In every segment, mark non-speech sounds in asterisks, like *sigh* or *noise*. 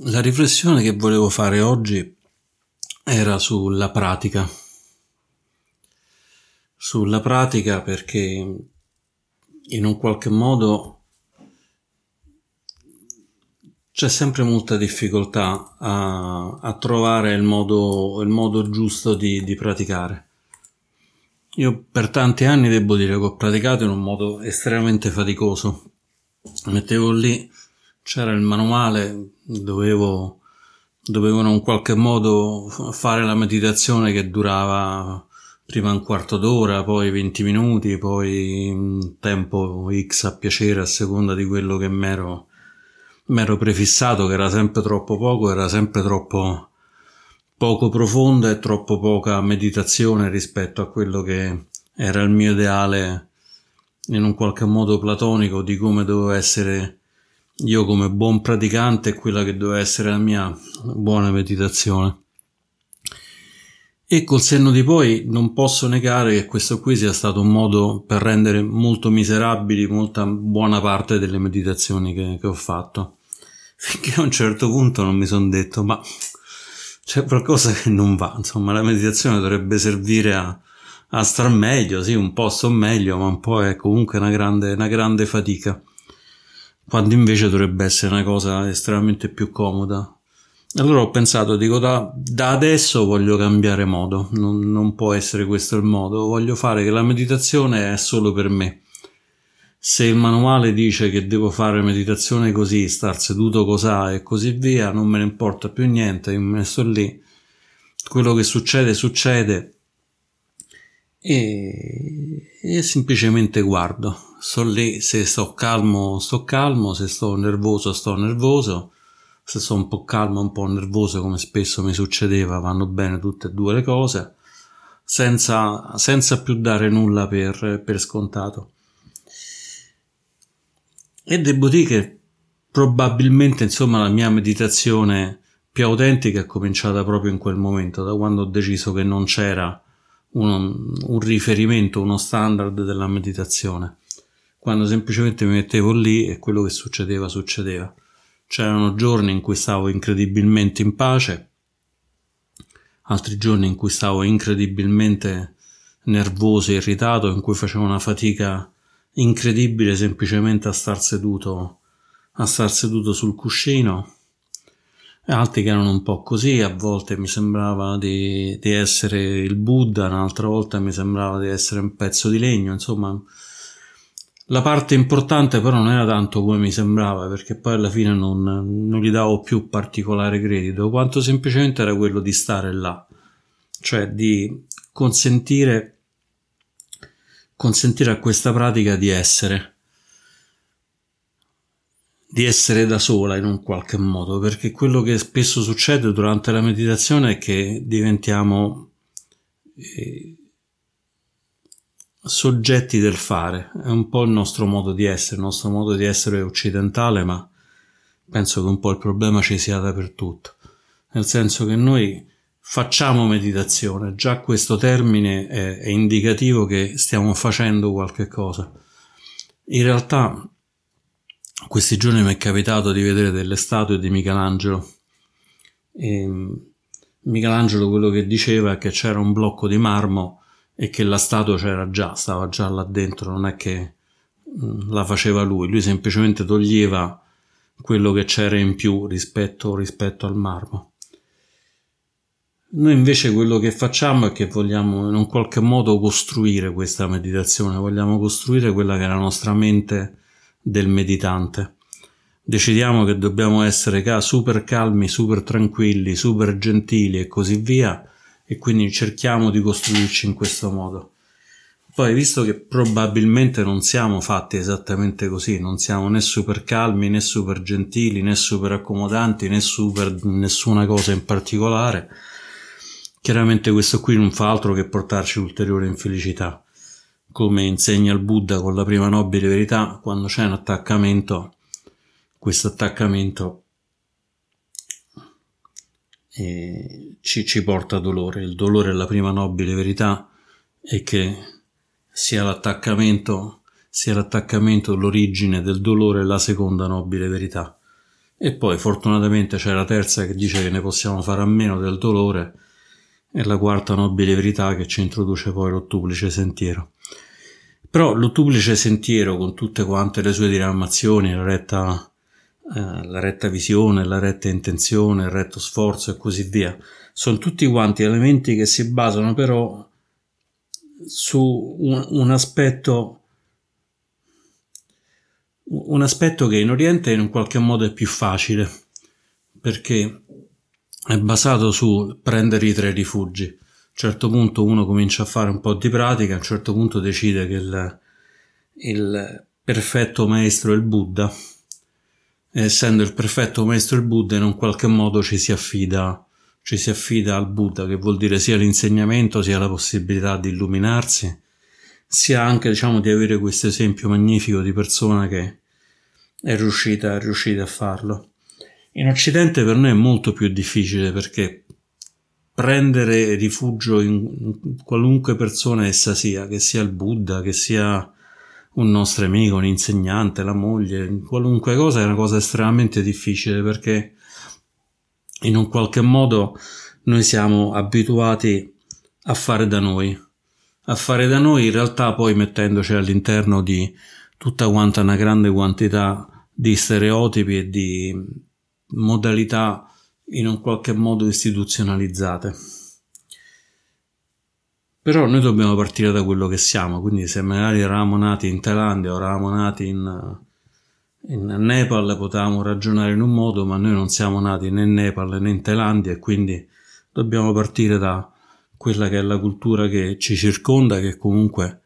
La riflessione che volevo fare oggi era sulla pratica. Sulla pratica perché in un qualche modo c'è sempre molta difficoltà a, a trovare il modo, il modo giusto di, di, praticare. Io per tanti anni devo dire che ho praticato in un modo estremamente faticoso. Mettevo lì, c'era il manuale, dovevo, dovevo in qualche modo fare la meditazione che durava prima un quarto d'ora, poi 20 minuti, poi un tempo X a piacere a seconda di quello che mi ero mi ero prefissato che era sempre troppo poco, era sempre troppo poco profonda e troppo poca meditazione rispetto a quello che era il mio ideale in un qualche modo platonico di come dovevo essere io come buon praticante e quella che doveva essere la mia buona meditazione. E col senno di poi non posso negare che questo qui sia stato un modo per rendere molto miserabili molta buona parte delle meditazioni che, che ho fatto. Finché a un certo punto non mi sono detto, ma c'è qualcosa che non va. Insomma, la meditazione dovrebbe servire a, a star meglio, sì, un po' sto meglio, ma un po' è comunque una grande, una grande fatica. Quando invece dovrebbe essere una cosa estremamente più comoda, allora ho pensato, dico, da, da adesso voglio cambiare modo, non, non, può essere questo il modo, voglio fare che la meditazione è solo per me. Se il manuale dice che devo fare meditazione così, star seduto cosà e così via, non me ne importa più niente, io mi messo lì, quello che succede succede. E, e semplicemente guardo, sto lì, se sto calmo sto calmo, se sto nervoso sto nervoso se sono un po' calmo, un po' nervoso come spesso mi succedeva, vanno bene tutte e due le cose, senza, senza più dare nulla per, per scontato. E devo dire che probabilmente insomma la mia meditazione più autentica è cominciata proprio in quel momento, da quando ho deciso che non c'era un, un riferimento, uno standard della meditazione, quando semplicemente mi mettevo lì e quello che succedeva succedeva. C'erano giorni in cui stavo incredibilmente in pace, altri giorni in cui stavo incredibilmente nervoso e irritato, in cui facevo una fatica incredibile semplicemente a star seduto, a star seduto sul cuscino. E altri che erano un po' così, a volte mi sembrava di, di essere il Buddha, un'altra volta mi sembrava di essere un pezzo di legno, insomma la parte importante però non era tanto come mi sembrava, perché poi alla fine non, non gli davo più particolare credito, quanto semplicemente era quello di stare là, cioè di consentire, consentire a questa pratica di essere, di essere da sola in un qualche modo, perché quello che spesso succede durante la meditazione è che diventiamo... Eh, soggetti del fare, è un po' il nostro modo di essere, il nostro modo di essere occidentale, ma penso che un po' il problema ci sia dappertutto, nel senso che noi facciamo meditazione, già questo termine è, è indicativo che stiamo facendo qualche cosa. In realtà questi giorni mi è capitato di vedere delle statue di Michelangelo. E Michelangelo quello che diceva è che c'era un blocco di marmo e che la statua c'era già, stava già là dentro, non è che mm, la faceva lui, lui semplicemente toglieva quello che c'era in più rispetto, rispetto al marmo. Noi invece quello che facciamo è che vogliamo in un qualche modo costruire questa meditazione, vogliamo costruire quella che è la nostra mente del meditante. Decidiamo che dobbiamo essere super calmi, super tranquilli, super gentili e così via, e quindi cerchiamo di costruirci in questo modo. Poi, visto che probabilmente non siamo fatti esattamente così, non siamo né super calmi, né super gentili, né super accomodanti, né super nessuna cosa in particolare, chiaramente questo qui non fa altro che portarci ulteriore infelicità. Come insegna il Buddha con la prima nobile verità, quando c'è un attaccamento, questo attaccamento e ci, ci porta dolore. Il dolore è la prima nobile verità e che sia l'attaccamento, sia l'attaccamento l'origine del dolore la seconda nobile verità. E poi fortunatamente c'è la terza che dice che ne possiamo fare a meno del dolore e la quarta nobile verità che ci introduce poi l'ottuplice sentiero. Però l'ottuplice sentiero con tutte quante le sue diramazioni, la retta, eh, la retta visione, la retta intenzione, il retto sforzo e così via, sono tutti quanti elementi che si basano però su un, un aspetto un aspetto che in Oriente in un qualche modo è più facile perché è basato su prendere i tre rifugi. A un certo punto uno comincia a fare un po' di pratica, a un certo punto decide che il, il perfetto maestro è il Buddha, essendo il perfetto maestro il Buddha in un qualche modo ci si affida, ci si affida al Buddha, che vuol dire sia l'insegnamento sia la possibilità di illuminarsi, sia anche diciamo di avere questo esempio magnifico di persona che è riuscita, è riuscita a farlo. In Occidente per noi è molto più difficile perché prendere rifugio in qualunque persona essa sia, che sia il Buddha, che sia un nostro amico, un insegnante, la moglie, qualunque cosa è una cosa estremamente difficile perché in un qualche modo noi siamo abituati a fare da noi, a fare da noi in realtà poi mettendoci all'interno di tutta quanta una grande quantità di stereotipi e di modalità in un qualche modo istituzionalizzate. Però noi dobbiamo partire da quello che siamo, quindi se magari eravamo nati in Thailandia o eravamo nati in, in Nepal potevamo ragionare in un modo, ma noi non siamo nati né in Nepal né in Thailandia e quindi dobbiamo partire da quella che è la cultura che ci circonda, che comunque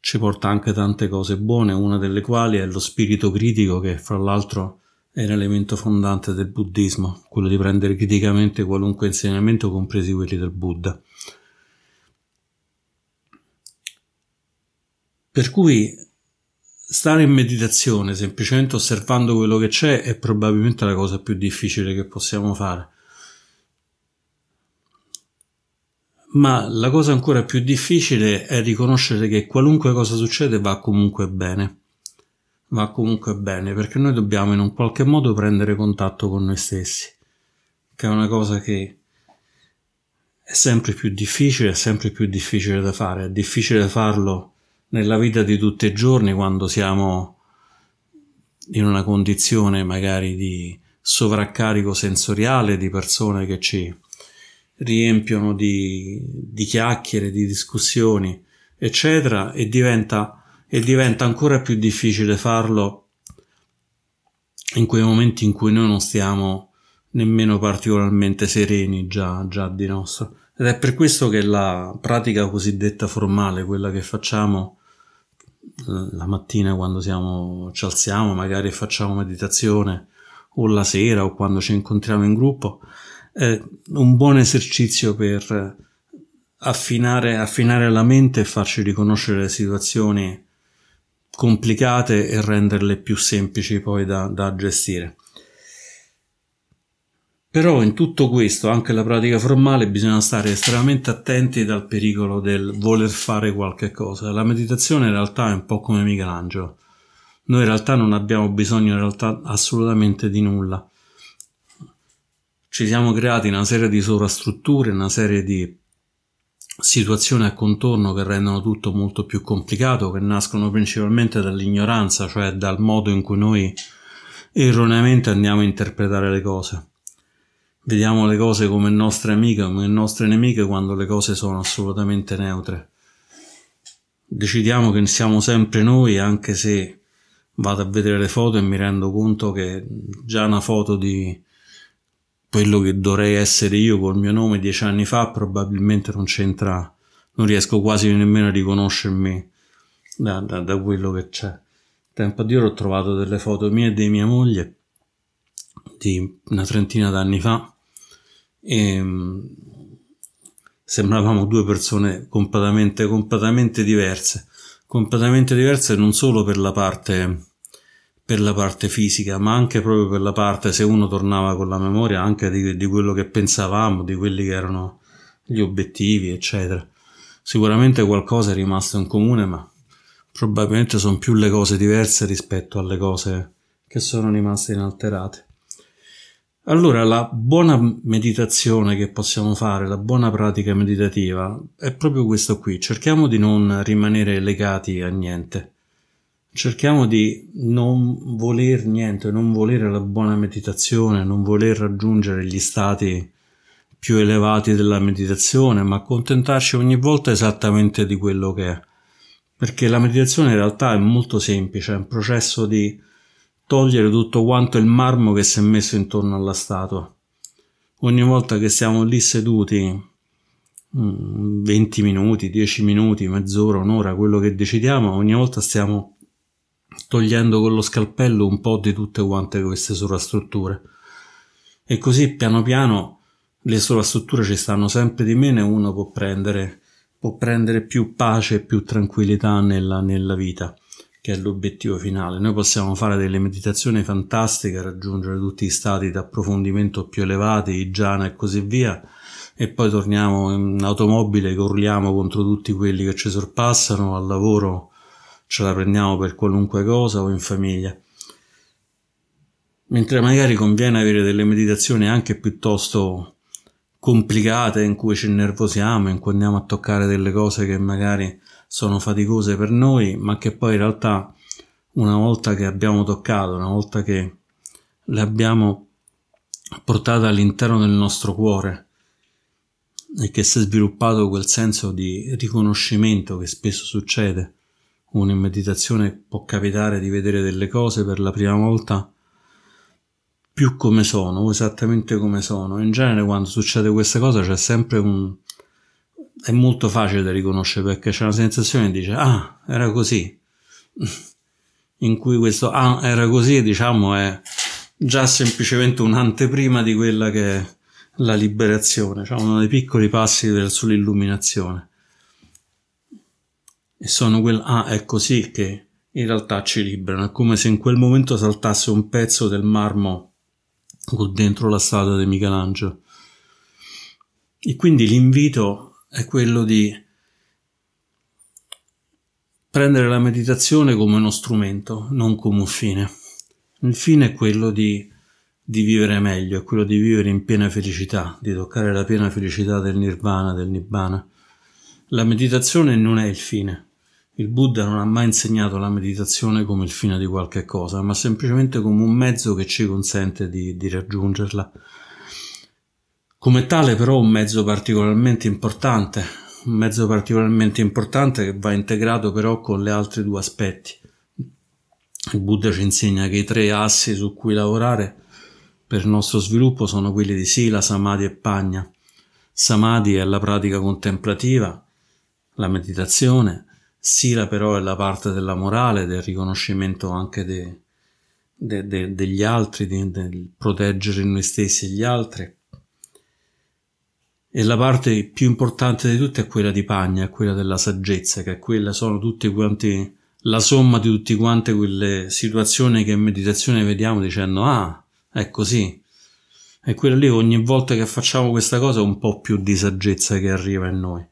ci porta anche tante cose buone, una delle quali è lo spirito critico che fra l'altro è un elemento fondante del buddismo, quello di prendere criticamente qualunque insegnamento, compresi quelli del Buddha. Per cui stare in meditazione semplicemente osservando quello che c'è è probabilmente la cosa più difficile che possiamo fare. Ma la cosa ancora più difficile è riconoscere che qualunque cosa succede va comunque bene va comunque bene perché noi dobbiamo in un qualche modo prendere contatto con noi stessi, che è una cosa che è sempre più difficile, è sempre più difficile da fare, è difficile farlo nella vita di tutti i giorni quando siamo in una condizione magari di sovraccarico sensoriale di persone che ci riempiono di, di chiacchiere, di discussioni, eccetera, e diventa e diventa ancora più difficile farlo in quei momenti in cui noi non stiamo nemmeno particolarmente sereni già, già di nostro. Ed è per questo che la pratica cosiddetta formale, quella che facciamo la mattina quando siamo, ci alziamo, magari facciamo meditazione, o la sera, o quando ci incontriamo in gruppo, è un buon esercizio per affinare, affinare la mente e farci riconoscere le situazioni complicate e renderle più semplici poi da, da gestire. Però in tutto questo, anche la pratica formale, bisogna stare estremamente attenti dal pericolo del voler fare qualche cosa. La meditazione in realtà è un po' come Michelangelo. Noi in realtà non abbiamo bisogno in realtà assolutamente di nulla. Ci siamo creati una serie di sovrastrutture, una serie di situazioni a contorno che rendono tutto molto più complicato, che nascono principalmente dall'ignoranza, cioè dal modo in cui noi erroneamente andiamo a interpretare le cose. Vediamo le cose come nostre amiche, come nostre nemiche, quando le cose sono assolutamente neutre. Decidiamo che siamo sempre noi, anche se vado a vedere le foto e mi rendo conto che già una foto di quello che dovrei essere io col mio nome dieci anni fa probabilmente non c'entra, non riesco quasi nemmeno a riconoscermi da, da, da quello che c'è. Tempo addietro ho trovato delle foto mie e di mia moglie di una trentina d'anni fa e mm, sembravamo due persone completamente, completamente diverse, completamente diverse non solo per la parte per la parte fisica, ma anche proprio per la parte, se uno tornava con la memoria anche di, di quello che pensavamo, di quelli che erano gli obiettivi, eccetera. Sicuramente qualcosa è rimasto in comune, ma probabilmente sono più le cose diverse rispetto alle cose che sono rimaste inalterate. Allora la buona meditazione che possiamo fare, la buona pratica meditativa è proprio questo qui, cerchiamo di non rimanere legati a niente, cerchiamo di non voler niente, non volere la buona meditazione, non voler raggiungere gli stati più elevati della meditazione, ma accontentarci ogni volta esattamente di quello che è. Perché la meditazione in realtà è molto semplice, è un processo di togliere tutto quanto il marmo che si è messo intorno alla statua. Ogni volta che siamo lì seduti 20 mm, minuti, 10 minuti, mezz'ora, un'ora, quello che decidiamo, ogni volta stiamo togliendo con lo scalpello un po' di tutte quante queste sovrastrutture. E così piano piano le sovrastrutture ci stanno sempre di meno e uno può prendere, può prendere più pace e più tranquillità nella, nella vita, che è l'obiettivo finale. Noi possiamo fare delle meditazioni fantastiche, raggiungere tutti i stati di approfondimento più elevati, i jhana e così via, e poi torniamo in automobile che contro tutti quelli che ci sorpassano, al lavoro ce la prendiamo per qualunque cosa o in famiglia. Mentre magari conviene avere delle meditazioni anche piuttosto complicate in cui ci innervosiamo, in cui andiamo a toccare delle cose che magari sono faticose per noi, ma che poi in realtà una volta che abbiamo toccato, una volta che le abbiamo portate all'interno del nostro cuore e che si è sviluppato quel senso di riconoscimento che spesso succede, uno in meditazione può capitare di vedere delle cose per la prima volta più come sono, esattamente come sono. In genere quando succede questa cosa c'è sempre un... è molto facile da riconoscere perché c'è una sensazione di dire ah, era così. *laughs* In cui questo ah, era così, diciamo, è già semplicemente un'anteprima di quella che è la liberazione, cioè uno dei piccoli passi verso l'illuminazione. E sono quel ah, è così che in realtà ci liberano, è come se in quel momento saltasse un pezzo del marmo dentro la statua di Michelangelo. E quindi l'invito è quello di prendere la meditazione come uno strumento, non come un fine. Il fine è quello di, di vivere meglio, è quello di vivere in piena felicità, di toccare la piena felicità del nirvana, del nibbana. La meditazione non è il fine, il Buddha non ha mai insegnato la meditazione come il fine di qualche cosa, ma semplicemente come un mezzo che ci consente di, di raggiungerla. Come tale però un mezzo particolarmente importante, un mezzo particolarmente importante che va integrato però con gli altri due aspetti. Il Buddha ci insegna che i tre assi su cui lavorare per il nostro sviluppo sono quelli di Sila, Samadhi e Pagna. Samadhi è la pratica contemplativa, la meditazione, Sila però è la parte della morale, del riconoscimento anche de, de, de, degli altri, del proteggere noi stessi e gli altri. E la parte più importante di tutte è quella di Pagna, è quella della saggezza, che è quella, sono tutti quanti, la somma di tutte quante quelle situazioni che in meditazione vediamo dicendo ah, è così. È quella lì ogni volta che facciamo questa cosa un po' più di saggezza che arriva in noi.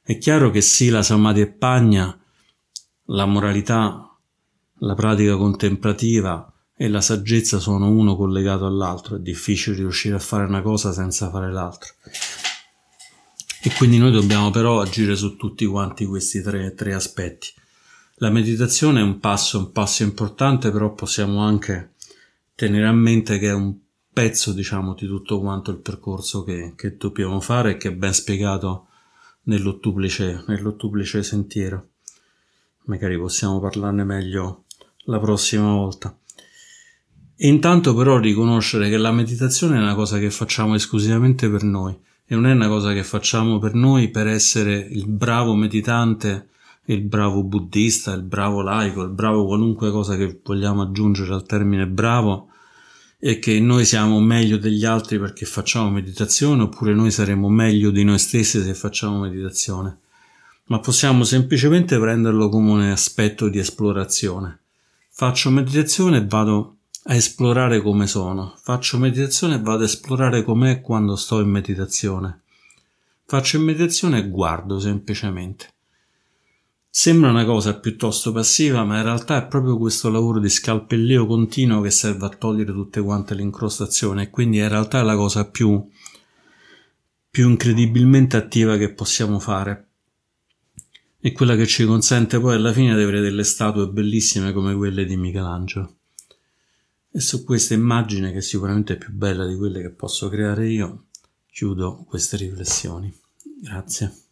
È chiaro che sì, la Samadhi e Pagna, la moralità, la pratica contemplativa e la saggezza sono uno collegato all'altro, è difficile riuscire a fare una cosa senza fare l'altro. E quindi noi dobbiamo però agire su tutti quanti questi tre, tre aspetti. La meditazione è un passo, un passo importante, però possiamo anche tenere a mente che è un pezzo, diciamo, di tutto quanto il percorso che, che dobbiamo fare e che è ben spiegato nell'ottuplice, nell'ottuplice sentiero. Magari possiamo parlarne meglio la prossima volta. Intanto però riconoscere che la meditazione è una cosa che facciamo esclusivamente per noi e non è una cosa che facciamo per noi per essere il bravo meditante, il bravo buddista, il bravo laico, il bravo qualunque cosa che vogliamo aggiungere al termine bravo e che noi siamo meglio degli altri perché facciamo meditazione oppure noi saremo meglio di noi stessi se facciamo meditazione, ma possiamo semplicemente prenderlo come un aspetto di esplorazione. Faccio meditazione e vado a esplorare come sono, faccio meditazione e vado a esplorare com'è quando sto in meditazione. Faccio in meditazione e guardo semplicemente. Sembra una cosa piuttosto passiva, ma in realtà è proprio questo lavoro di scalpellio continuo che serve a togliere tutte quante le incrostazioni e quindi in realtà è la cosa più, più incredibilmente attiva che possiamo fare e quella che ci consente poi alla fine di avere delle statue bellissime come quelle di Michelangelo. E su questa immagine, che sicuramente è più bella di quelle che posso creare io, chiudo queste riflessioni. Grazie.